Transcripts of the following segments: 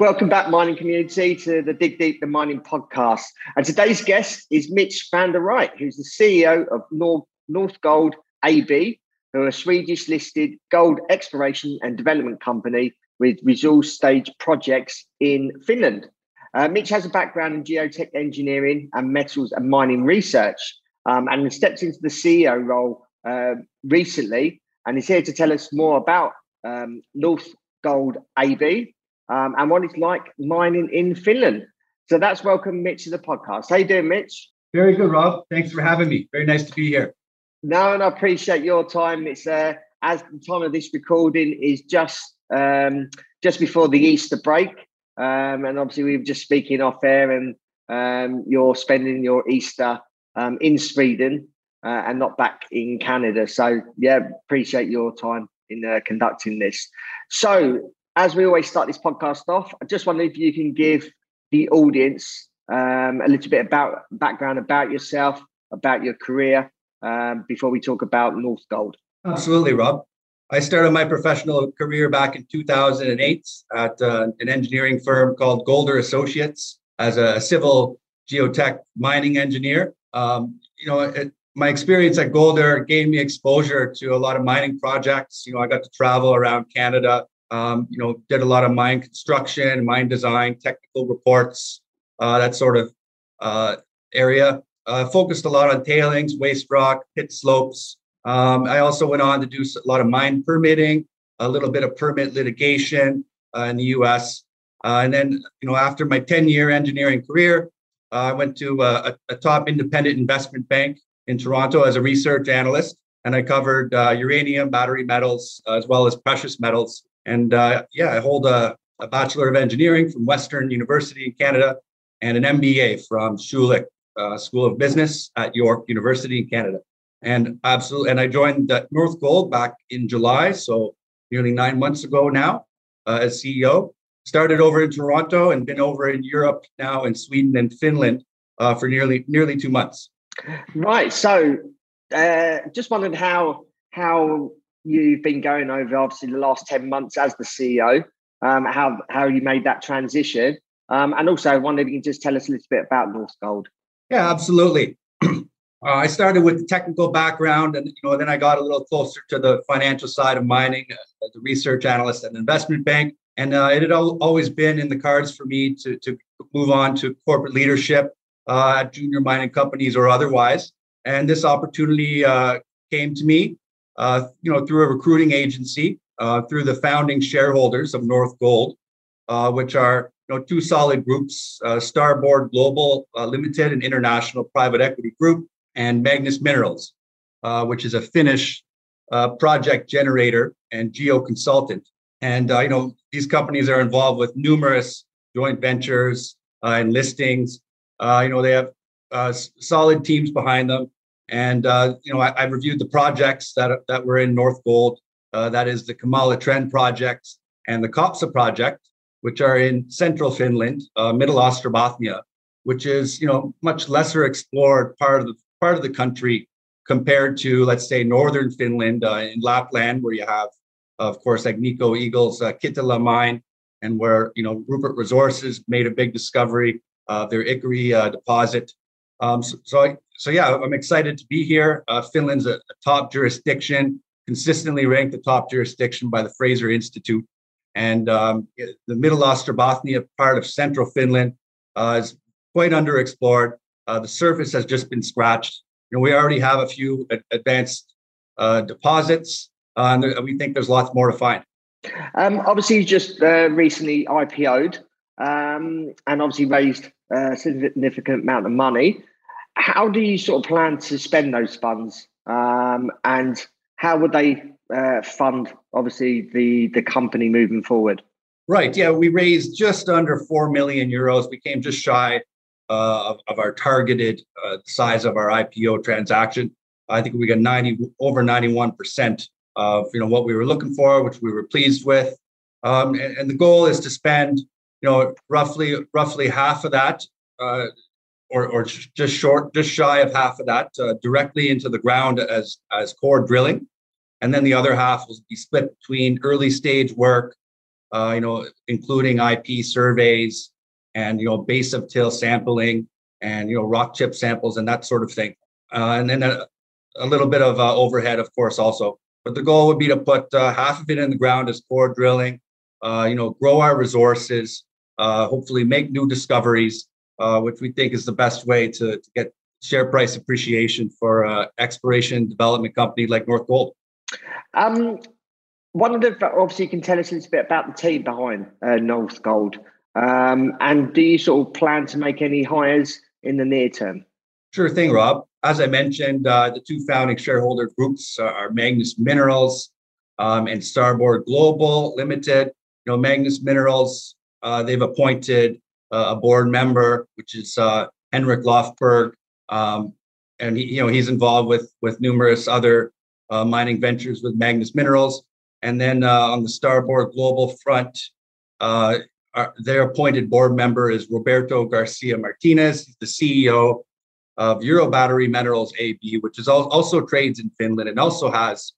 Welcome back, mining community, to the Dig Deep the Mining podcast. And today's guest is Mitch Vanderydt, who's the CEO of North, Gold AB, who are a Swedish listed gold exploration and development company with resource stage projects in Finland. Uh, Mitch has a background in geotech engineering and metals and mining research, um, and stepped into the CEO role uh, recently. And he's here to tell us more about um, North Gold AB um, and what it's like mining in Finland. So that's welcome Mitch to the podcast. How you doing, Mitch? Very good, Rob. Thanks for having me. Very nice to be here. No, and I appreciate your time. It's uh, as the time of this recording is just um, just before the Easter break, um, and obviously we were just speaking off air, and um, you're spending your Easter um, in Sweden uh, and not back in Canada. So yeah, appreciate your time in uh, conducting this. So as we always start this podcast off, I just wonder if you can give the audience um, a little bit about background about yourself, about your career, um, before we talk about North Gold. Absolutely, Rob. I started my professional career back in 2008 at uh, an engineering firm called Golder Associates as a civil geotech mining engineer. Um, you know, it, my experience at Golder gave me exposure to a lot of mining projects. You know, I got to travel around Canada, um, you know, did a lot of mine construction, mine design, technical reports, uh, that sort of uh, area. Uh, focused a lot on tailings, waste rock, pit slopes. Um, I also went on to do a lot of mine permitting, a little bit of permit litigation uh, in the U.S. Uh, and then, you know, after my 10-year engineering career, uh, I went to a, a, top independent investment bank in Toronto as a research analyst, and I covered uranium, battery metals, as well as precious metals and uh, yeah, I hold a, a, Bachelor of Engineering from Western University in Canada and an MBA from Schulich uh, School of Business at York University in Canada. And absolutely, and I joined North Gold back in July, so nearly nine months ago now, uh, as CEO. Started over in Toronto and been over in Europe now in Sweden and Finland uh, for nearly nearly two months. Right. So, uh, just wondered how how you've been going over obviously the last 10 months as the CEO, um, how, how you made that transition. Um, and also, I wonder if you can just tell us a little bit about North Gold. Yeah, absolutely. uh, I started with the technical background, and you know, then I got a little closer to the financial side of mining uh, as a research analyst at an investment bank. And uh, it had always been in the cards for me to, to move on to corporate leadership uh, at junior mining companies or otherwise. And this opportunity uh, came to me uh, you know, through a recruiting agency, uh, through the founding shareholders of North Gold, uh, which are you know two solid groups: uh, Starboard Global uh, Limited, an international private equity group, and Magnus Minerals, uh, which is a Finnish project generator and geo consultant. And you know, these companies are involved with numerous joint ventures and listings. you know, they have solid teams behind them and uh, you know, I, have reviewed the projects that that were in North Gold. Uh, that is the Kiimala Trend project and the Kopsa project, which are in central Finland, uh, Middle Ostrobothnia, which is you know much lesser explored part of the part of the country compared to let's say northern Finland uh, in Lapland, where you have, of course, Agnico Eagle's uh, Kittilä mine, and where you know Rupert Resources made a big discovery, uh, their Ikkari uh, deposit. Um, so, so I, so yeah, I'm excited to be here. Uh, Finland's a, a, top jurisdiction, consistently ranked the top jurisdiction by the Fraser Institute. And um, the Middle Ostrobothnia part of central Finland uh, is quite underexplored. Uh, the surface has just been scratched. You know, we already have a few advanced uh, deposits, uh, and we think there's lots more to find. Um, obviously, you just uh, recently IPO'd um, and obviously raised a significant amount of money how do you sort of plan to spend those funds um, and how would they uh, fund obviously the the company moving forward right yeah we raised just under 4 million euros we came just shy uh, of, of, our targeted uh, size of our IPO transaction. I think we got 90 over 91% of you know what we were looking for, which we were pleased with. Um, and, and, the goal is to spend you know roughly roughly half of that, uh, or or just short, just shy of half of that, uh, directly into the ground as as core drilling, and then the other half will be split between early stage work, uh, you know, including IP surveys and you know base of till sampling and you know rock chip samples and that sort of thing, uh, and then a, a, little bit of uh, overhead, of course, also. But the goal would be to put uh, half of it in the ground as core drilling, uh, you know, grow our resources, hopefully make new discoveries, which we think is the best way to, to get share price appreciation for uh, exploration development company like North Gold. Um, one of the obviously you can tell us a little bit about the team behind uh, North Gold. Um, and do you sort of plan to make any hires in the near term? Sure thing, Rob. As I mentioned, uh, the two founding shareholder groups are Magnus Minerals um, and Starboard Global Limited. You know, Magnus Minerals, uh, they've appointed uh, a board member, which is uh, Henrik Lofberg, um, and he, you know he's involved with with numerous other uh, mining ventures with Magnus Minerals. And then uh, on the Starboard Global front, our, their appointed board member is Roberto Garcia Martinez, the CEO of Euro Battery Minerals AB, which is also trades in Finland and also has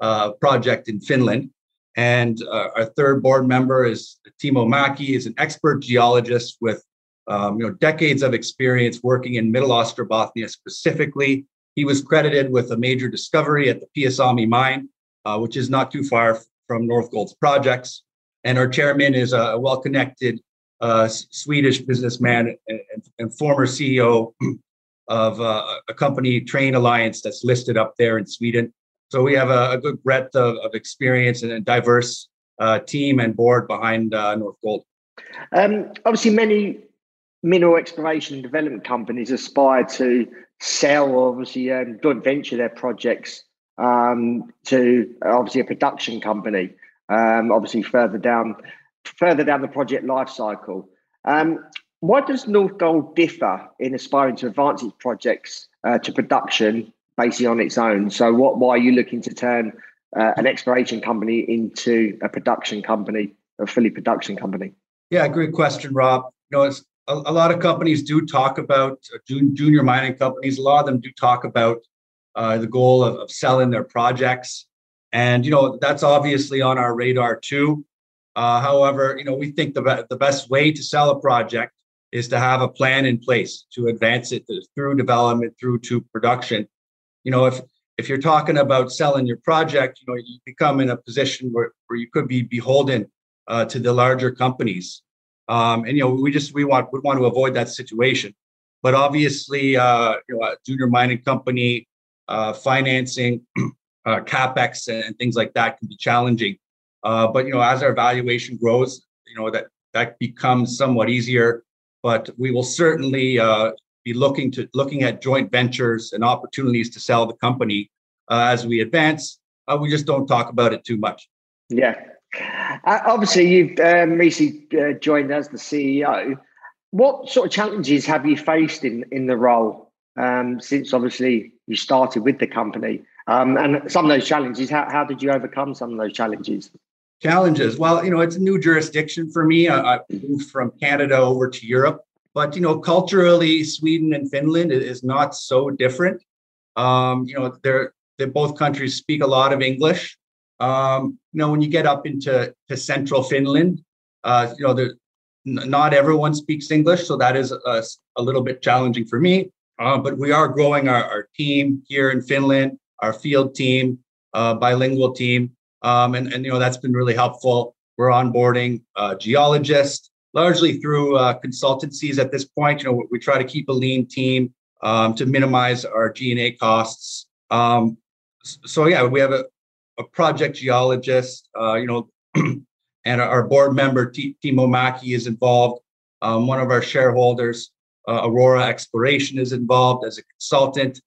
a project in Finland. And uh, our third board member is Timo Maki, is an expert geologist with um, you know decades of experience working in Middle Ostrobothnia specifically. He was credited with a major discovery at the Pyhäsalmi mine, uh, which is not too far from North Gold's projects. And our chairman is a well-connected uh, Swedish businessman and, and, former CEO of uh, a company, Train Alliance, that's listed up there in Sweden. So we have a, a good breadth of, of, experience and a diverse uh, team and board behind uh, North Gold. Um, obviously, many mineral exploration and development companies aspire to sell obviously um, joint venture their projects um, to obviously a production company um, obviously further down further down the project life cycle. Um, why does North Gold differ in aspiring to advance its projects uh, to production basically on its own? So, what why are you looking to turn uh, an exploration company into a production company, a fully production company? Yeah, great question, Rob. You know, it's, a, a lot of companies do talk about uh, junior mining companies. A lot of them do talk about uh, the goal of, of selling their projects. And, you know, that's obviously on our radar too. Uh, however, you know, we think the, be- the best way to sell a project is to have a plan in place to advance it through development through to production. You know, if if you're talking about selling your project, you know, you become in a position where, where you could be beholden uh, to the larger companies. Um, and you know, we just we want we want to avoid that situation. But obviously, uh, you know, a junior mining company uh, financing uh, capex and, things like that can be challenging. Uh, but you know, as our valuation grows, you know that that becomes somewhat easier. But we will certainly uh, be looking to looking at joint ventures and opportunities to sell the company uh, as we advance. Uh, we just don't talk about it too much. Yeah, uh, obviously you've um, recently joined as the CEO. What sort of challenges have you faced in in the role um, since obviously you started with the company? Um, and some of those challenges, how, how did you overcome some of those challenges? Challenges. Well, you know, it's a new jurisdiction for me. I, I moved from Canada over to Europe, but you know, culturally, Sweden and Finland is not so different. Um, you know, they're they both countries speak a lot of English. Um, you know, when you get up into to central Finland, uh, you know, there, not everyone speaks English, so that is a, a little bit challenging for me. Uh, but we are growing our, our team here in Finland our field team, uh, bilingual team, um, and and you know that's been really helpful. We're onboarding uh, geologists largely through uh, consultancies at this point. You know we try to keep a lean team um, to minimize our G and A costs. Um, so yeah, we have a, a project geologist. Uh, you know. and our board member T- Timo Maki is involved. Um, one of our shareholders, uh, Aurora Exploration, is involved as a consultant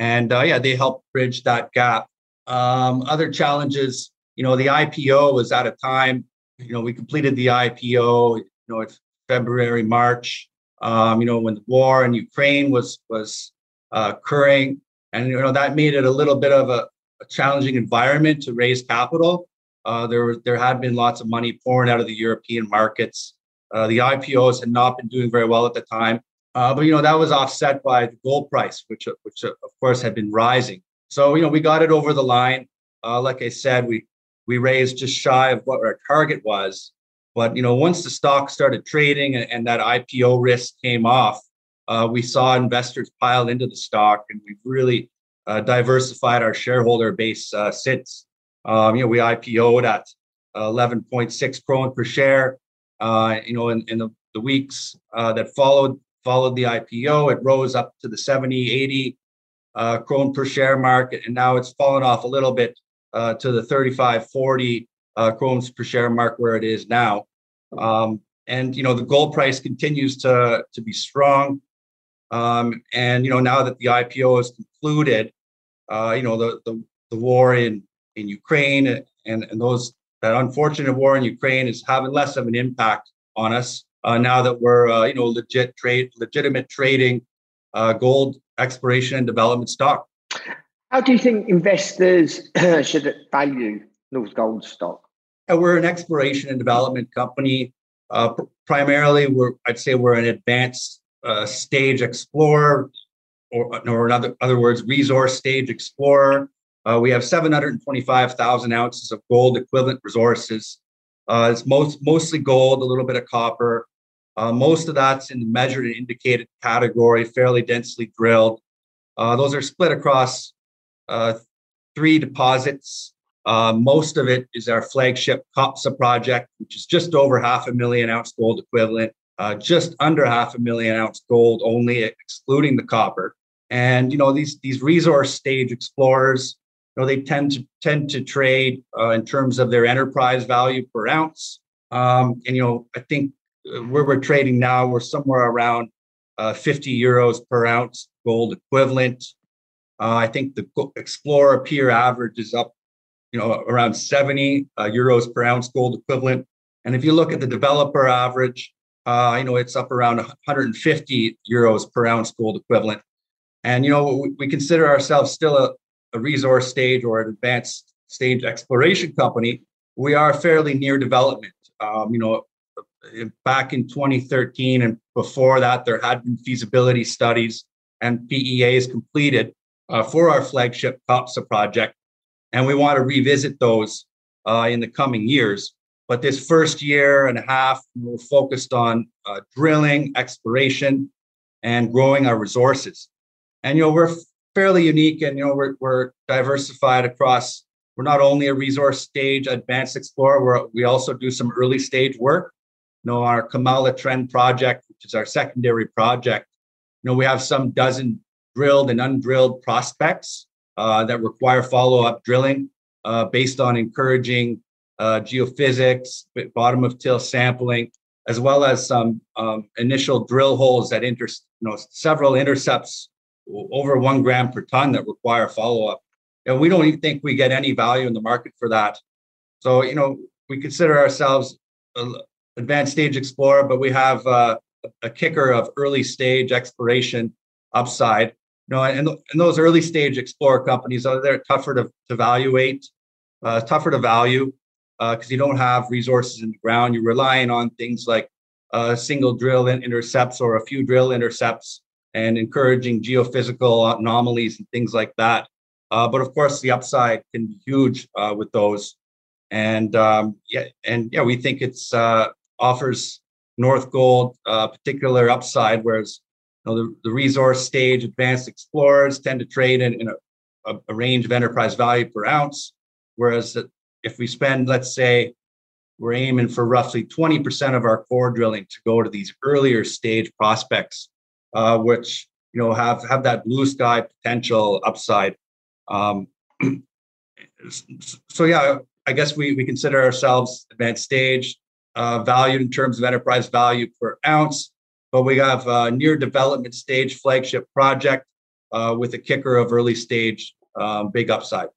and uh, yeah, they help bridge that gap. Um, other challenges, you know, the IPO was at a time, you know, we completed the IPO, know, it's February, March. Um, you know, when the war in Ukraine was was uh, occurring, and you know that made it a little bit of a, a challenging environment to raise capital. Uh, there was there had been lots of money pouring out of the European markets. Uh, the IPOs had not been doing very well at the time, uh, but you know that was offset by the gold price, which which of course had been rising. So you know we got it over the line. Uh, like I said, we we raised just shy of what our target was. But you know once the stock started trading and, and that IPO risk came off, uh, we saw investors pile into the stock, and we've really uh, diversified our shareholder base since. Um, you know we IPO'd at 11.6 krone per share uh, you know, in, in the, the weeks uh, that followed followed the IPO, it rose up to the 70, 80 uh, krone per share mark, and now it's fallen off a little bit uh, to the 35, 40 uh, per share mark where it is now. Um, and you know, the gold price continues to to be strong. Um, and you know, now that the IPO is concluded, uh, you know, the, the the war in in Ukraine and and those that unfortunate war in Ukraine is having less of an impact on us uh, now that we're uh, you know legit trade legitimate trading uh, gold exploration and development stock. How do you think investors should value North Gold stock? We're an exploration and development company. Uh, pr- primarily, we're I'd say we're an advanced uh, stage explorer, or, or in other, other words, resource stage explorer. Uh, we have 725,000 ounces of gold equivalent resources. Uh, it's most, mostly gold, a little bit of copper. Uh, most of that's in the measured and indicated category, fairly densely drilled. Uh, those are split across three deposits. Uh, most of it is our flagship Kopsa project, which is just over half a million ounce gold equivalent, just under half a million ounce gold only, excluding the copper. And you know these these resource stage explorers you know, they tend to tend to trade uh, in terms of their enterprise value per ounce. Um, and you know, I think uh, where we're trading now, we're somewhere around uh, 50 euros per ounce gold equivalent. Uh, I think the Explorer peer average is up, you know, around 70 uh, euros per ounce gold equivalent. And if you look at the developer average, uh, you know, it's up around 150 euros per ounce gold equivalent. And you know, we, we consider ourselves still a, a resource stage or an advanced stage exploration company, we are fairly near development. Um, you know, back in 2013 and before that, there had been feasibility studies and PEAs completed uh, for our flagship Kopsa project. And we want to revisit those uh, in the coming years. But this first year and a half, we're focused on uh, drilling, exploration, and growing our resources. And you know, we're fairly unique and you know we're, we're diversified across we're not only a resource stage advanced explorer we're, we also do some early stage work you know our kiimala trend project which is our secondary project you know we have some dozen drilled and undrilled prospects uh, that require follow-up drilling uh, based on encouraging uh, geophysics bottom of till sampling as well as some um, initial drill holes that inter you know several intercepts over one gram per ton that require follow up. And we don't even think we get any value in the market for that. So, you know, we consider ourselves an advanced stage explorer, but we have uh, a kicker of early stage exploration upside. Know, and, and those early stage explorer companies are they're tougher to, to evaluate, uh, tougher to value because uh, you don't have resources in the ground. You're relying on things like uh, single drill intercepts or a few drill intercepts and encouraging geophysical anomalies and things like that. Uh, but of course, the upside can be huge uh, with those. And um, yeah, and yeah, we think it's uh, offers North Gold uh, particular upside, whereas know, the, the resource stage advanced explorers tend to trade in, in a, a, range of enterprise value per ounce, whereas if we spend, let's say, we're aiming for roughly 20% of our core drilling to go to these earlier stage prospects uh, which you know have have that blue sky potential upside. Um, so yeah, I guess we we consider ourselves advanced stage, uh, valued in terms of enterprise value per ounce, but we have a near development stage flagship project uh, with a kicker of early stage um, big upside.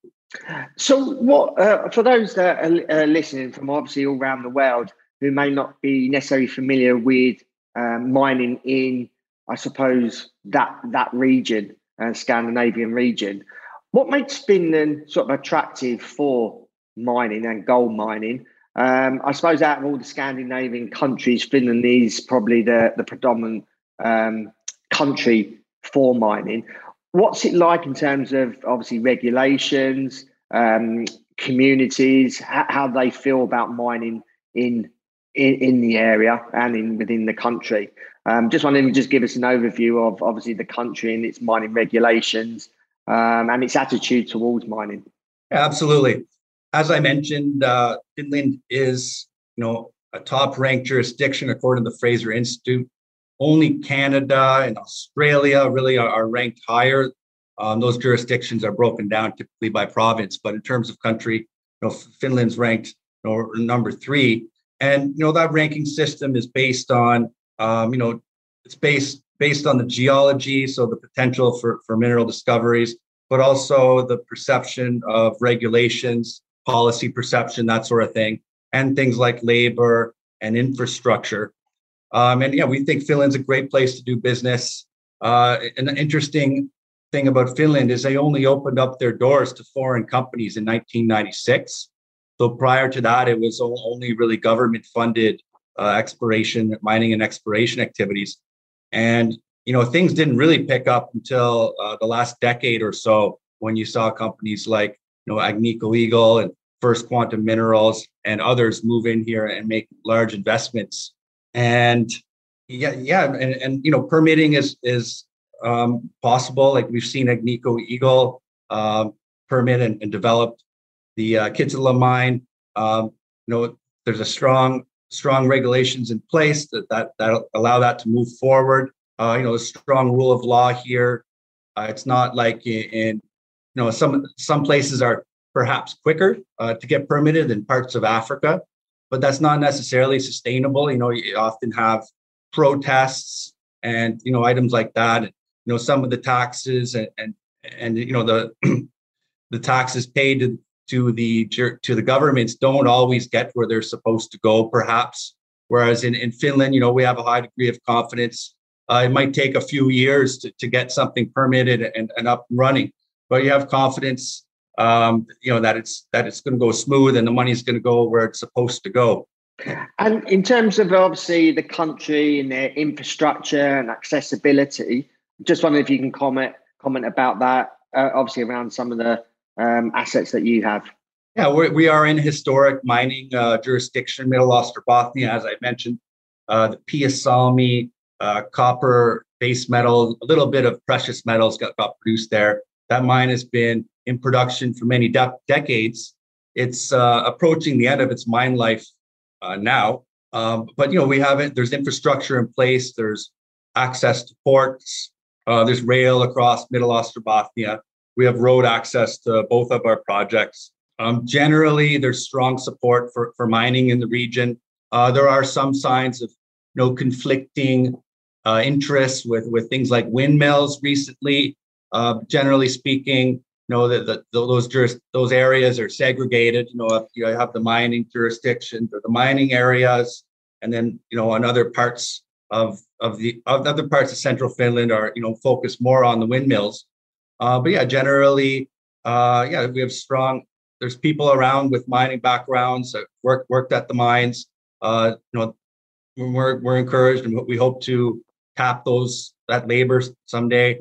So, what uh, for those that are uh, listening from obviously all around the world who may not be necessarily familiar with um, mining in, I suppose, that that region, uh, Scandinavian region. What makes Finland sort of attractive for mining and gold mining? Um, I suppose out of all the Scandinavian countries, Finland is probably the, the predominant um, country for mining. What's it like in terms of obviously regulations, um, communities, how, how, they feel about mining in, in, in the area and in within the country? Um, just to just give us an overview of obviously the country and its mining regulations um, and its attitude towards mining. Absolutely as I mentioned, uh, Finland is, you know, a top-ranked jurisdiction according to the Fraser Institute. Only Canada and Australia really are, are ranked higher. Um, those jurisdictions are broken down typically by province, but in terms of country, you know, Finland's ranked you know, number three. And you know that ranking system is based on, um, you know, it's based based on the geology, so the potential for for mineral discoveries, but also the perception of regulations policy perception, that sort of thing, and things like labor and infrastructure. Um, and yeah, we think Finland's a great place to do business. Uh, an interesting thing about Finland is they only opened up their doors to foreign companies in 1996. So prior to that, it was only really government funded uh, exploration, mining and exploration activities. And, you know, things didn't really pick up until uh, the last decade or so when you saw companies like you know, Agnico Eagle and First Quantum Minerals and others move in here and make large investments. And yeah, yeah, and, and you know, permitting is is um, possible. Like we've seen Agnico Eagle um, permit and, and develop the uh, Kittilä mine. Um, you know, there's a strong strong regulations in place that that that allow that to move forward. Uh, you know, a strong rule of law here. Uh, it's not like in you know some some places are perhaps quicker uh, to get permitted in parts of Africa, but that's not necessarily sustainable. You know, you often have protests and you know items like that. And, you know, some of the taxes and and, and you know the the taxes paid to, to the to the governments don't always get where they're supposed to go. Perhaps, whereas in in Finland, you know, we have a high degree of confidence. Uh, it might take a few years to, to get something permitted and, and up and running, but you have confidence um, you know that it's that it's going to go smooth and the money is going to go where it's supposed to go. And in terms of obviously the country and their infrastructure and accessibility, just wondering if you can comment comment about that. Uh, obviously, around some of the um, assets that you have. Yeah, we're, we are in historic mining uh, jurisdiction, Middle Ostrobothnia, as I mentioned. Uh, the Pyhäsalmi, uh, copper, base metal, a little bit of precious metals got, got produced there. That mine has been in production for many de- decades. It's uh, approaching the end of its mine life uh, now. Um, but you know, we haven't. There's infrastructure in place. There's access to ports. Uh, there's rail across Middle Ostrobothnia. We have road access to both of our projects. Um, generally, there's strong support for, for mining in the region. Uh, there are some signs of you know conflicting uh, interests with with things like windmills recently. Uh, generally speaking, you know that those juris, those areas are segregated. You know, you have the mining jurisdictions or the mining areas, and then you know, on other parts of of the of other parts of central Finland are you know focused more on the windmills. Uh, but yeah, generally, uh, yeah, we have strong. There's people around with mining backgrounds that work worked at the mines. Uh, you know, we're we're encouraged, and we hope to tap those that labor someday.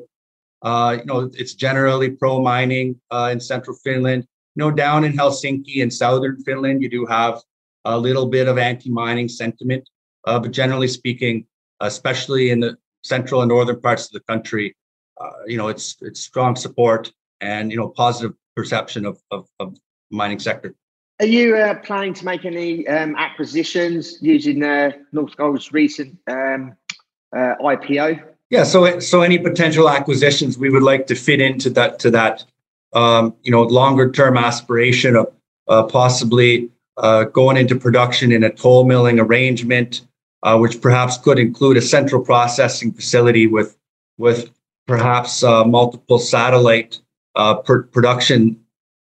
Uh, you know, it's generally pro mining uh, in central Finland. You know, down in Helsinki in southern Finland, you do have a little bit of anti-mining sentiment, uh, but generally speaking, especially in the central and northern parts of the country, uh, you know, it's it's strong support and you know positive perception of of, of mining sector. Are you uh, planning to make any um, acquisitions using uh, North Gold's recent um, uh, IPO? Yeah, so so any potential acquisitions we would like to fit into that to that um, you know longer term aspiration of uh, possibly uh, going into production in a toll milling arrangement, uh, which perhaps could include a central processing facility with with perhaps uh, multiple satellite uh, production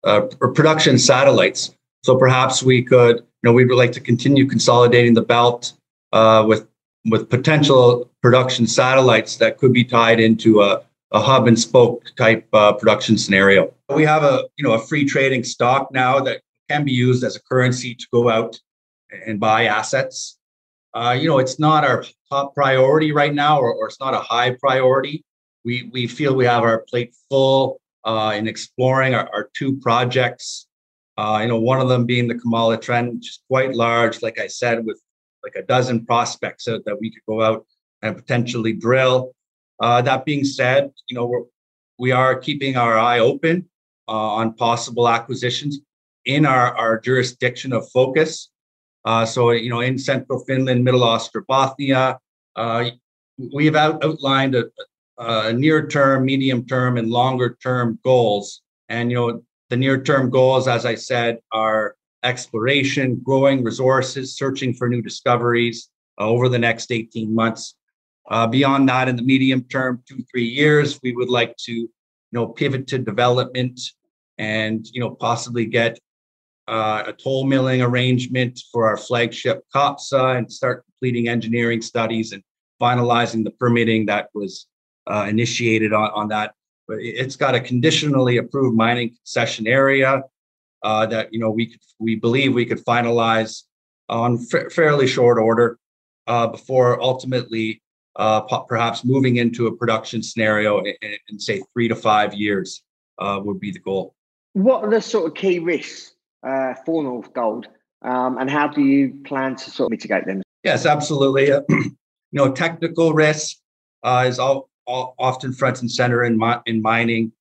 uh, or production satellites. So perhaps we could, you know, we would like to continue consolidating the belt with with potential production satellites that could be tied into a, a hub and spoke type uh, production scenario. We have a you know a free trading stock now that can be used as a currency to go out and buy assets. Uh, you know, it's not our top priority right now, or, or, it's not a high priority. We we feel we have our plate full uh, in exploring our, our two projects. Uh, you know, one of them being the Kiimala Trend, which is quite large, like I said, with like a dozen prospects that, that we could go out and potentially drill. Uh, that being said, you know, we're, we are keeping our eye open uh, on possible acquisitions in our, our jurisdiction of focus. Uh, so, you know, in central Finland, Middle Ostrobothnia, uh, we have out, outlined a, a near term, medium term, and longer term goals. And, you know, the near term goals, as I said, are exploration, growing resources, searching for new discoveries uh, over the next 18 months. Uh, beyond that, in the medium term, two, three years, we would like to, you know, pivot to development and, you know, possibly get uh, a toll milling arrangement for our flagship Kopsa and start completing engineering studies and finalizing the permitting that was uh, initiated on, on that. But it's got a conditionally approved mining concession area uh, that you know we could, we believe we could finalize on fa- fairly short order uh, before ultimately uh, perhaps moving into a production scenario in, in say three to five years uh, would be the goal. What are the sort of key risks uh, for North Gold, um, and how do you plan to sort of mitigate them? Yes, absolutely. you know, technical risk uh, is all, all, often front and center in, mi- in mining.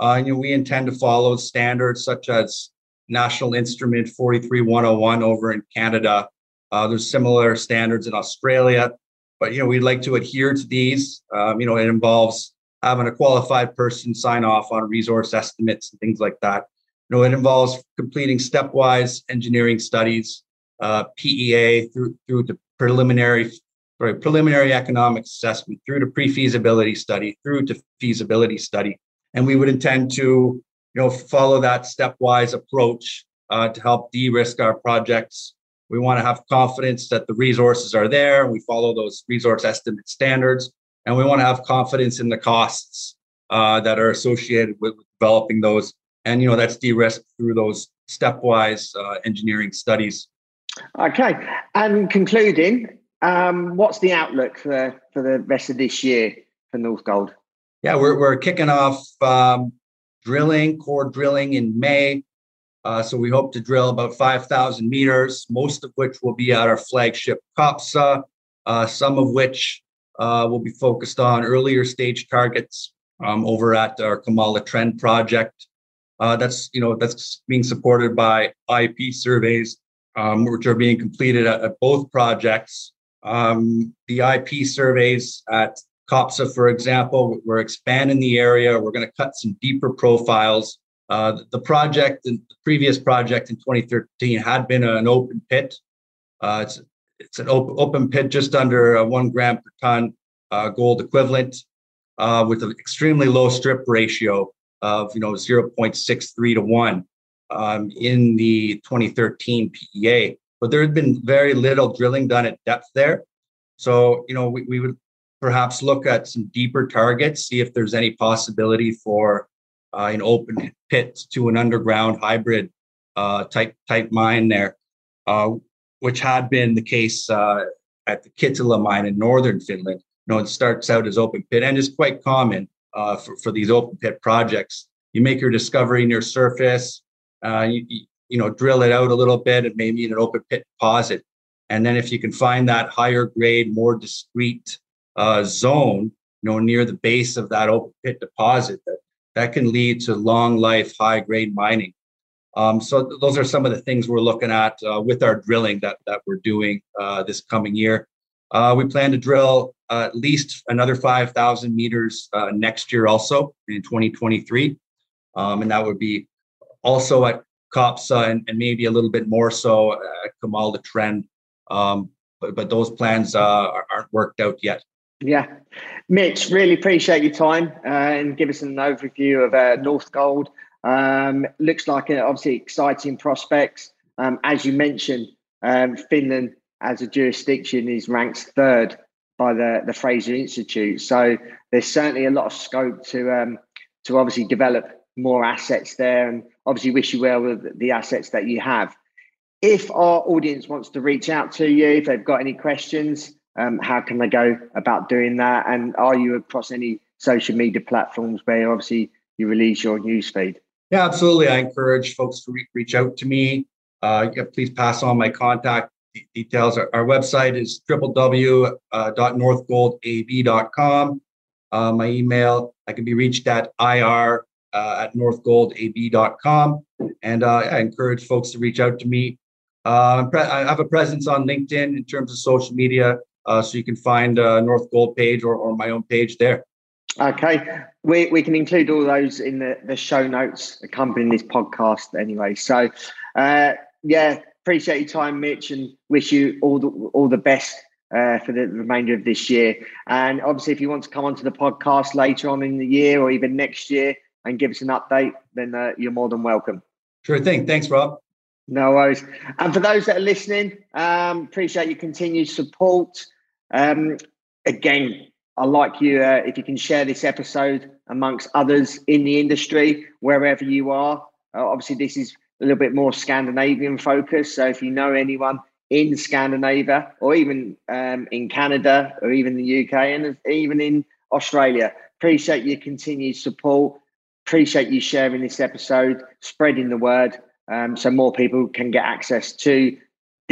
Uh, you know, we intend to follow standards such as National Instrument 43101 over in Canada. Uh, there's similar standards in Australia, but you know, we'd like to adhere to these. Um, you know, it involves having a qualified person sign off on resource estimates and things like that You know, it involves completing stepwise engineering studies, uh, PEA through through the preliminary sorry, preliminary economic assessment, through to pre-feasibility study, through to feasibility study, and we would intend to you know follow that stepwise approach uh, to help de-risk our projects. We want to have confidence that the resources are there. We follow those resource estimate standards, and we want to have confidence in the costs uh, that are associated with developing those and you know that's de-risked through those stepwise uh, engineering studies. Okay, and concluding, um, what's the outlook for for the rest of this year for North Gold? Yeah, we're we're kicking off um, drilling, core drilling in May. Uh, so we hope to drill about 5,000 meters, most of which will be at our flagship Kopsa, uh, some of which uh, will be focused on earlier stage targets um, over at our Kiimala Trend project. Uh, that's you know that's being supported by IP surveys, um, which are being completed at, at both projects. Um, the IP surveys at Kopsa, for example, we're expanding the area. We're going to cut some deeper profiles. Uh, the project, the previous project in 2013, had been an open pit. Uh, it's it's an open, open pit just under uh, one gram per ton uh, gold equivalent, uh, with an extremely low strip ratio of you know 0.63 to 1 um, in the 2013 PEA. But there had been very little drilling done at depth there. So, you know, we, we would perhaps look at some deeper targets, see if there's any possibility for uh, an open pit to an underground hybrid uh, type type mine there, uh, which had been the case uh, at the Kittilä mine in northern Finland. You know, it starts out as open pit and is quite common uh, for, for these open pit projects. You make your discovery near surface, uh, you, you know, drill it out a little bit and maybe in an open pit deposit. And then if you can find that higher grade, more discrete uh, zone, you know, near the base of that open pit deposit, that, that can lead to long life, high grade mining. Um, so th- those are some of the things we're looking at uh, with our drilling that, that we're doing uh, this coming year. Uh, we plan to drill at least another 5,000 meters uh, next year, also in 2023. Um, and that would be also at Kopsa and, and, maybe a little bit more so at Kiimala Trend. Um, but, but those plans uh, aren't worked out yet. Yeah. Mitch, really appreciate your time uh, and give us an overview of uh, North Gold. Um, looks like obviously exciting prospects. Um, as you mentioned, um, Finland as a jurisdiction is ranked third by the the Fraser Institute. So there's certainly a lot of scope to um, to obviously develop more assets there, and obviously wish you well with the assets that you have. If our audience wants to reach out to you, if they've got any questions, um, how can they go about doing that? And are you across any social media platforms where obviously you release your newsfeed? Yeah, absolutely. I encourage folks to re- reach out to me. Uh, please pass on my contact details. Our, our website is www.northgoldab.com. Uh, my email, I can be reached at ir uh, at northgoldab.com. And uh, I encourage folks to reach out to me. Uh, I have a presence on LinkedIn in terms of social media, uh, so you can find uh, North Gold page or, or my own page there. Okay, we, we can include all those in the, the show notes accompanying this podcast anyway. So, uh, yeah, appreciate your time, Mitch, and wish you all the all the best uh, for the remainder of this year. And obviously, if you want to come onto the podcast later on in the year or even next year and give us an update, then uh, you're more than welcome. Sure thing. Thanks, Rob. No worries. And for those that are listening, um, appreciate your continued support. Um, again, I'd like you uh, if you can share this episode amongst others in the industry, wherever you are. Uh, obviously, this is a little bit more Scandinavian focused. So if you know anyone in Scandinavia or even um, in Canada or even the UK and even in Australia, appreciate your continued support. Appreciate you sharing this episode, spreading the word um, so more people can get access to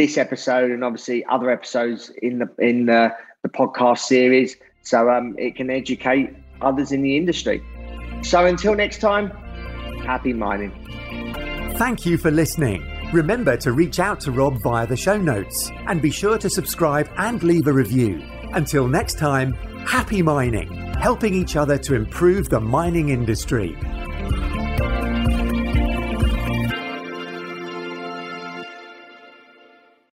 this episode and obviously other episodes in the in the, the podcast series so um, it can educate others in the industry. So until next time, happy mining. Thank you for listening. Remember to reach out to Rob via the show notes and be sure to subscribe and leave a review. Until next time, happy mining, helping each other to improve the mining industry.